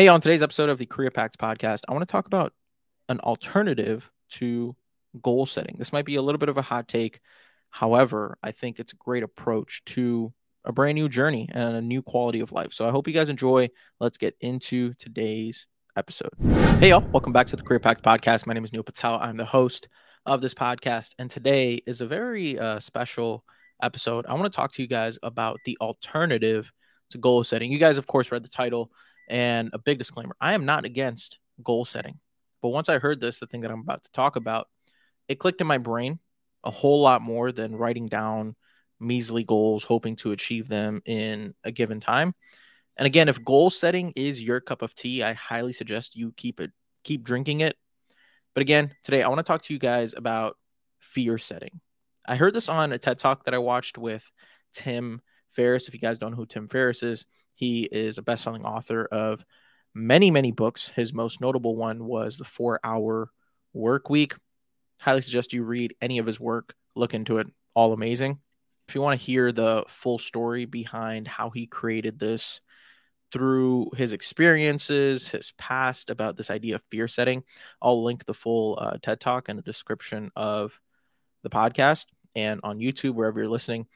Hey, on today's episode of the Career Packs podcast, I want to talk about an alternative to goal setting. This might be a little bit of a hot take. However, I think it's a great approach to a brand new journey and a new quality of life. So I hope you guys enjoy. Let's get into today's episode. Hey, y'all. Welcome back to the Career Packs podcast. My name is Neil Patel. I'm the host of this podcast. And today is a very uh, special episode. I want to talk to you guys about the alternative to goal setting. You guys, of course, read the title. And a big disclaimer I am not against goal setting. But once I heard this, the thing that I'm about to talk about, it clicked in my brain a whole lot more than writing down measly goals, hoping to achieve them in a given time. And again, if goal setting is your cup of tea, I highly suggest you keep it, keep drinking it. But again, today I want to talk to you guys about fear setting. I heard this on a TED talk that I watched with Tim Ferriss. If you guys don't know who Tim Ferriss is, he is a best-selling author of many, many books. His most notable one was The Four Hour Work Week. Highly suggest you read any of his work. Look into it. All amazing. If you want to hear the full story behind how he created this through his experiences, his past about this idea of fear setting, I'll link the full uh, TED Talk in the description of the podcast and on YouTube, wherever you're listening.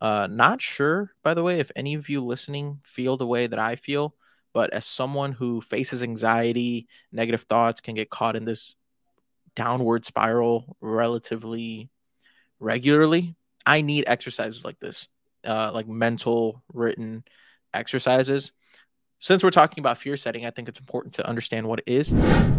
Uh, not sure, by the way, if any of you listening feel the way that I feel, but as someone who faces anxiety, negative thoughts can get caught in this downward spiral relatively regularly. I need exercises like this, uh, like mental, written exercises. Since we're talking about fear setting, I think it's important to understand what it is.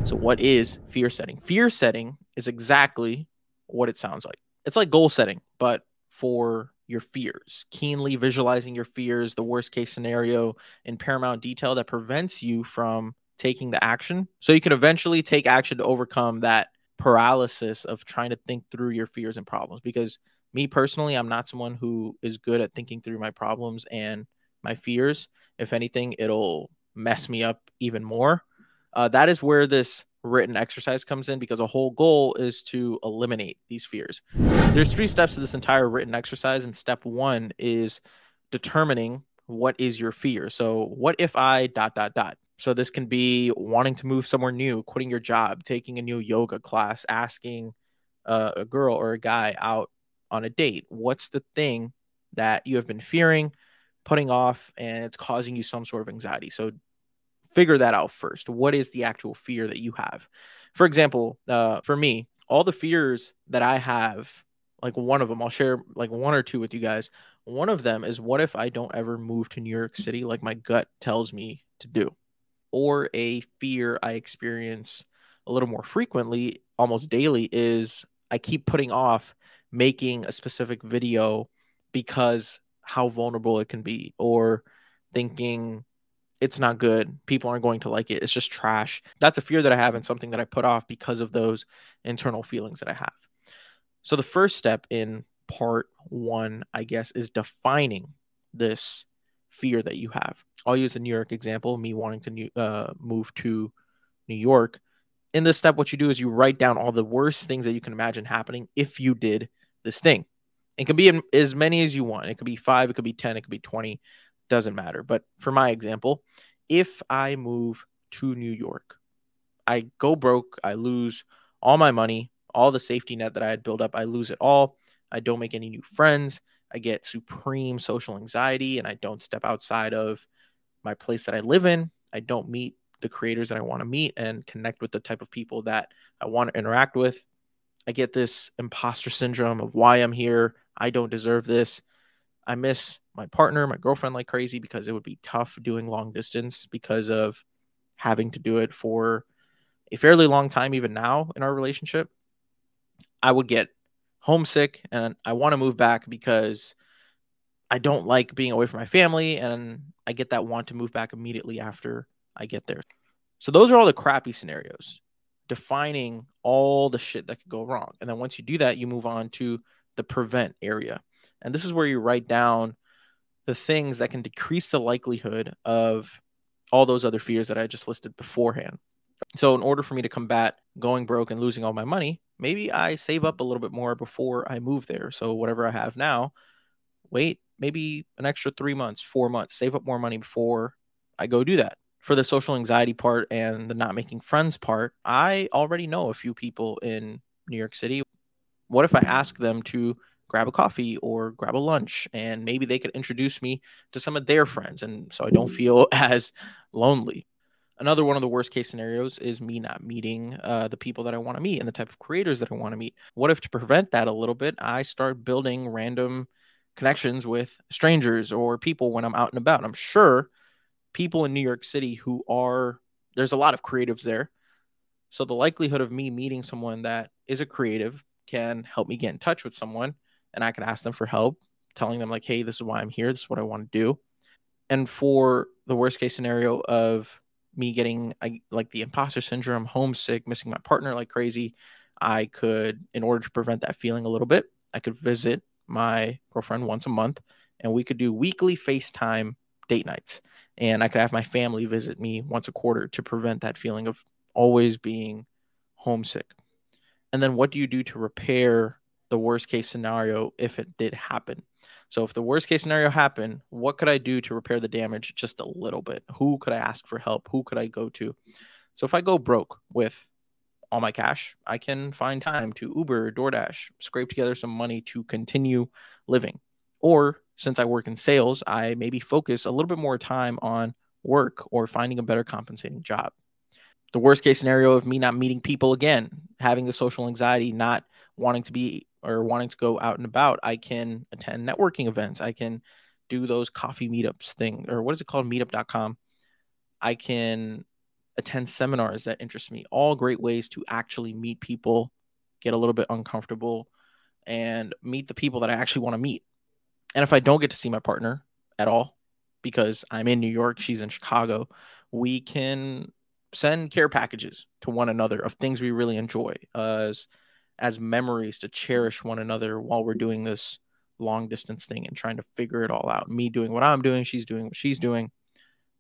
So, what is fear setting? Fear setting is exactly what it sounds like. It's like goal setting, but for your fears, keenly visualizing your fears, the worst case scenario in paramount detail that prevents you from taking the action. So you can eventually take action to overcome that paralysis of trying to think through your fears and problems. Because me personally, I'm not someone who is good at thinking through my problems and my fears. If anything, it'll mess me up even more. Uh, that is where this written exercise comes in because a whole goal is to eliminate these fears. There's three steps to this entire written exercise, and step one is determining what is your fear. So, what if I dot dot dot? So, this can be wanting to move somewhere new, quitting your job, taking a new yoga class, asking uh, a girl or a guy out on a date. What's the thing that you have been fearing, putting off, and it's causing you some sort of anxiety? So, figure that out first. What is the actual fear that you have? For example, uh, for me, all the fears that I have, like one of them, I'll share like one or two with you guys. One of them is what if I don't ever move to New York City like my gut tells me to do? Or a fear I experience a little more frequently, almost daily, is I keep putting off making a specific video because how vulnerable it can be, or thinking it's not good. People aren't going to like it. It's just trash. That's a fear that I have and something that I put off because of those internal feelings that I have. So the first step in part one, I guess, is defining this fear that you have. I'll use the New York example, me wanting to new, uh, move to New York. In this step, what you do is you write down all the worst things that you can imagine happening if you did this thing. It could be as many as you want. It could be five, it could be 10, it could be 20 doesn't matter. But for my example, if I move to New York, I go broke, I lose all my money, all the safety net that I had built up, I lose it all. I don't make any new friends. I get supreme social anxiety and I don't step outside of my place that I live in. I don't meet the creators that I want to meet and connect with the type of people that I want to interact with. I get this imposter syndrome of why I'm here. I don't deserve this. I miss my partner, my girlfriend like crazy because it would be tough doing long distance because of having to do it for a fairly long time, even now in our relationship. I would get homesick and I want to move back because I don't like being away from my family and I get that want to move back immediately after I get there. So those are all the crappy scenarios, defining all the shit that could go wrong. And then once you do that, you move on to the prevent area. And this is where you write down the things that can decrease the likelihood of all those other fears that I just listed beforehand. So, in order for me to combat going broke and losing all my money, maybe I save up a little bit more before I move there. So, whatever I have now, wait maybe an extra three months, four months, save up more money before I go do that. for the social anxiety part and the not making friends part, I already know a few people in New York City. What if I ask them to grab a coffee or grab a lunch and maybe they could introduce me to some of their friends and so I don't feel as lonely. Another one of the worst case scenarios is me not meeting uh, the people that I want to meet and the type of creators that I want to meet. What if to prevent that a little bit, I start building random connections with strangers or people when I'm out and about? I'm sure people in New York City who are there's a lot of creatives there. So the likelihood of me meeting someone that is a creative can help me get in touch with someone and I can ask them for help, telling them like, "Hey, this is why I'm here. This is what I want to do." And for the worst case scenario of me getting like the imposter syndrome, homesick, missing my partner like crazy, I could, in order to prevent that feeling a little bit, I could visit my girlfriend once a month and we could do weekly FaceTime date nights. And I could have my family visit me once a quarter to prevent that feeling of always being homesick. And then what do you do to repair the worst case scenario if it did happen? So if the worst case scenario happened, what could I do to repair the damage just a little bit? Who could I ask for help? Who could I go to? So if I go broke with all my cash, I can find time to Uber, DoorDash, scrape together some money to continue living. Or since I work in sales, I maybe focus a little bit more time on work or finding a better compensating job. The worst case scenario of me not meeting people again, having the social anxiety, not wanting to be or wanting to go out and about, I can attend networking events. I can do those coffee meetups thing or what is it called meetup.com. I can attend seminars that interest me. All great ways to actually meet people, get a little bit uncomfortable and meet the people that I actually want to meet. And if I don't get to see my partner at all because I'm in New York, she's in Chicago, we can send care packages to one another of things we really enjoy as as memories to cherish one another while we're doing this long distance thing and trying to figure it all out. Me doing what I'm doing, she's doing what she's doing.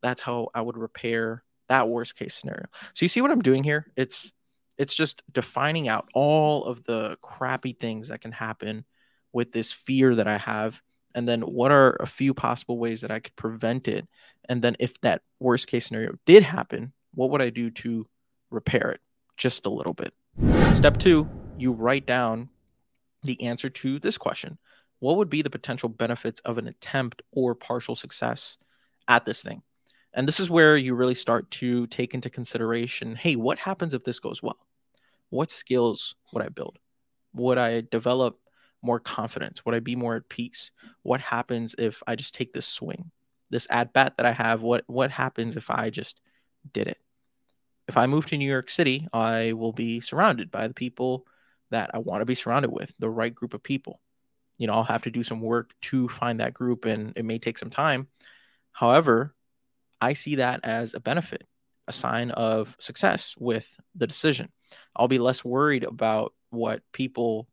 That's how I would repair that worst case scenario. So you see what I'm doing here? It's it's just defining out all of the crappy things that can happen with this fear that I have and then what are a few possible ways that I could prevent it? And then if that worst case scenario did happen, what would I do to repair it just a little bit? Step two, you write down the answer to this question What would be the potential benefits of an attempt or partial success at this thing? And this is where you really start to take into consideration hey, what happens if this goes well? What skills would I build? Would I develop more confidence? Would I be more at peace? What happens if I just take this swing? This at bat that I have, what what happens if I just did it? If I move to New York City, I will be surrounded by the people that I want to be surrounded with, the right group of people. You know, I'll have to do some work to find that group and it may take some time. However, I see that as a benefit, a sign of success with the decision. I'll be less worried about what people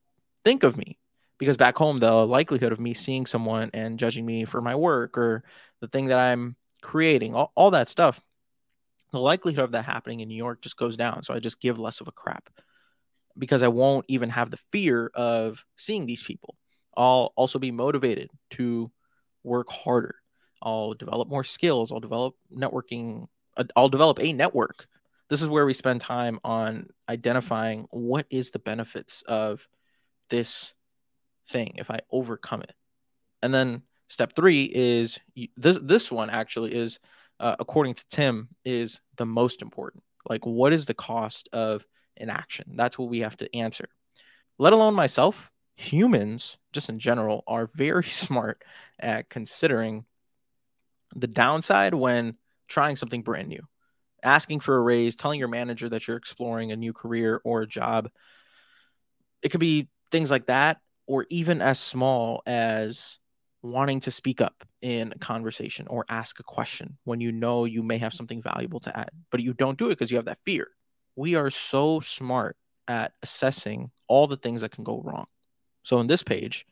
think of me because back home, the likelihood of me seeing someone and judging me for my work or the thing that I'm creating, all, all that stuff, the likelihood of that happening in New York just goes down. So I just give less of a crap because I won't even have the fear of seeing these people. I'll also be motivated to work harder. I'll develop more skills. I'll develop networking. Uh, I'll develop a network. This is where we spend time on identifying what is the benefits of this thing if I overcome it. And then step three is this. This one actually is, uh, according to Tim, is the most important. Like, what is the cost of inaction? That's what we have to answer. Let alone myself, humans, just in general, are very smart at considering the downside when trying something brand new, asking for a raise, telling your manager that you're exploring a new career or a job. It could be things like that, or even as small as wanting to speak up in a conversation or ask a question when you know you may have something valuable to add, but you don't do it because you have that fear. We are so smart at assessing all the things that can go wrong. So, in this page,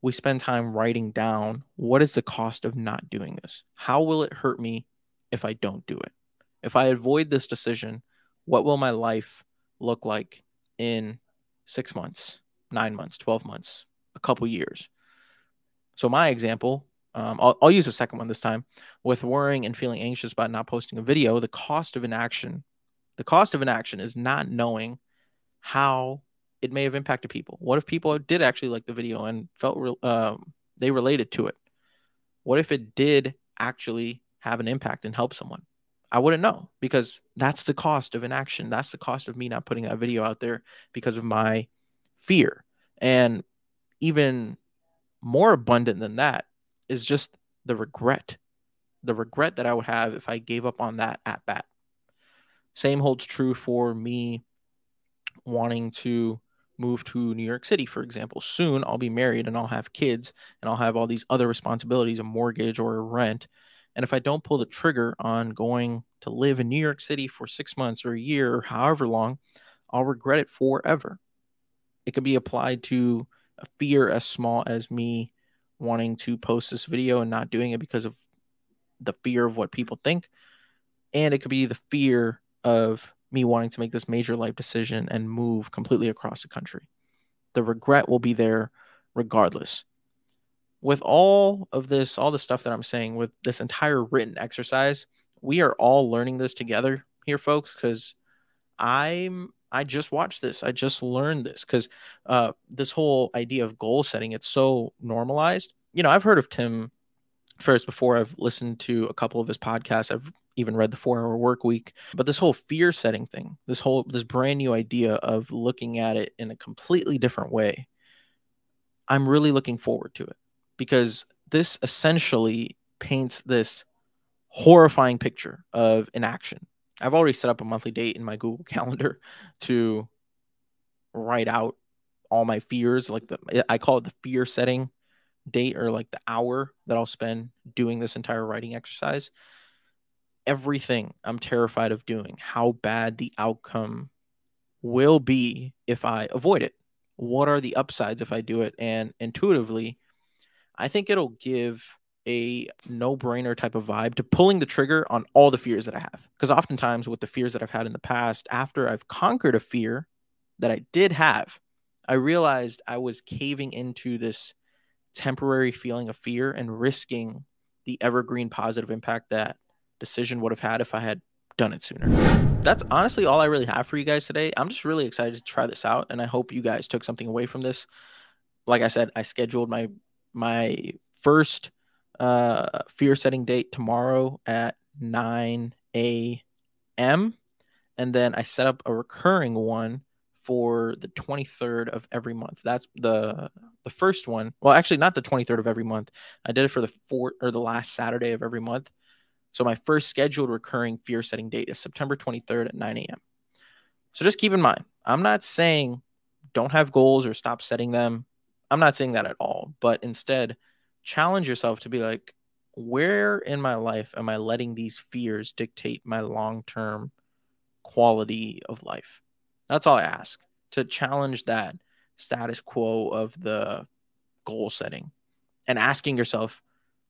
we spend time writing down what is the cost of not doing this? How will it hurt me if I don't do it? If I avoid this decision, what will my life look like in six months, nine months, 12 months, a couple years? So, my example Um, I'll, I'll use the second one this time. With worrying and feeling anxious about not posting a video, the cost of inaction, the cost of inaction is not knowing how it may have impacted people. What if people did actually like the video and felt re- um, they related to it? What if it did actually have an impact and help someone? I wouldn't know because that's the cost of inaction. That's the cost of me not putting that video out there because of my fear. And even more abundant than that is just the regret. The regret that I would have if I gave up on that at bat. Same holds true for me wanting to move to New York City, for example. Soon I'll be married and I'll have kids and I'll have all these other responsibilities, a mortgage or a rent. And if I don't pull the trigger on going to live in New York City for six months or a year or however long, I'll regret it forever. It could be applied to a fear as small as me wanting to post this video and not doing it because of the fear of what people think. And it could be the fear of me wanting to make this major life decision and move completely across the country. The regret will be there regardless. With all of this, all the stuff that I'm saying, with this entire written exercise, we are all learning this together here, folks, because I'm I just watched this. I just learned this because uh, this whole idea of goal setting, it's so normalized. You know, I've heard of Tim Ferriss before. I've listened to a couple of his podcasts. I've even read the four hour work week but this whole fear setting thing this whole this brand new idea of looking at it in a completely different way i'm really looking forward to it because this essentially paints this horrifying picture of inaction i've already set up a monthly date in my google calendar to write out all my fears like the i call it the fear setting date or like the hour that i'll spend doing this entire writing exercise everything I'm terrified of doing, how bad the outcome will be if I avoid it. What are the upsides if I do it? And intuitively, I think it'll give a no brainer type of vibe to pulling the trigger on all the fears that I have. Because oftentimes, with the fears that I've had in the past, after I've conquered a fear that I did have, I realized I was caving into this temporary feeling of fear and risking the evergreen positive impact that decision would have had if I had done it sooner. That's honestly all I really have for you guys today. I'm just really excited to try this out and I hope you guys took something away from this. Like I said, I scheduled my my first uh fear setting date tomorrow at 9 a.m. and then I set up a recurring one for the 23rd of every month. That's the the first one. Well, actually not the 23rd of every month. I did it for the fourth or the last Saturday of every month. So my first scheduled recurring fear setting date is September 23rd at 9 a.m. So just keep in mind, I'm not saying don't have goals or stop setting them. I'm not saying that at all, but instead challenge yourself to be like, where in my life am I letting these fears dictate my long term quality of life? That's all I ask to challenge that status quo of the goal setting and asking yourself,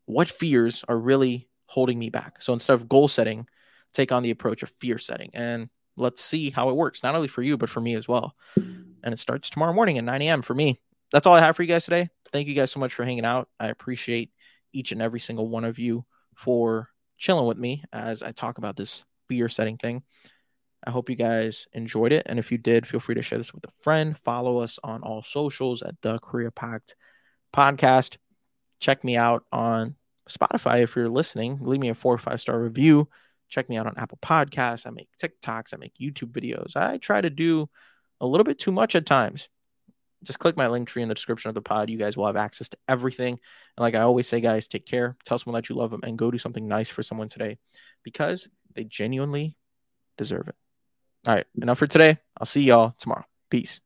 what fears are really holding me back. So instead of goal setting, take on the approach of fear setting and let's see how it works, not only for you, but for me as well. And it starts tomorrow morning at 9 a.m. for me. That's all I have for you guys today. Thank you guys so much for hanging out. I appreciate each and every single one of you for chilling with me as I talk about this fear setting thing. I hope you guys enjoyed it. And if you did, feel free to share this with a friend. Follow us on all socials at the Career Pact Podcast. Check me out on Spotify, if you're listening, leave me a four or five star review. Check me out on Apple Podcasts. I make TikToks, I make YouTube videos. I try to do a little bit too much at times. Just click my link tree in the description of the pod. You guys will have access to everything. And like I always say, guys, take care. Tell someone that you love them and go do something nice for someone today because they genuinely deserve it. All right, enough for today. I'll see y'all tomorrow. Peace.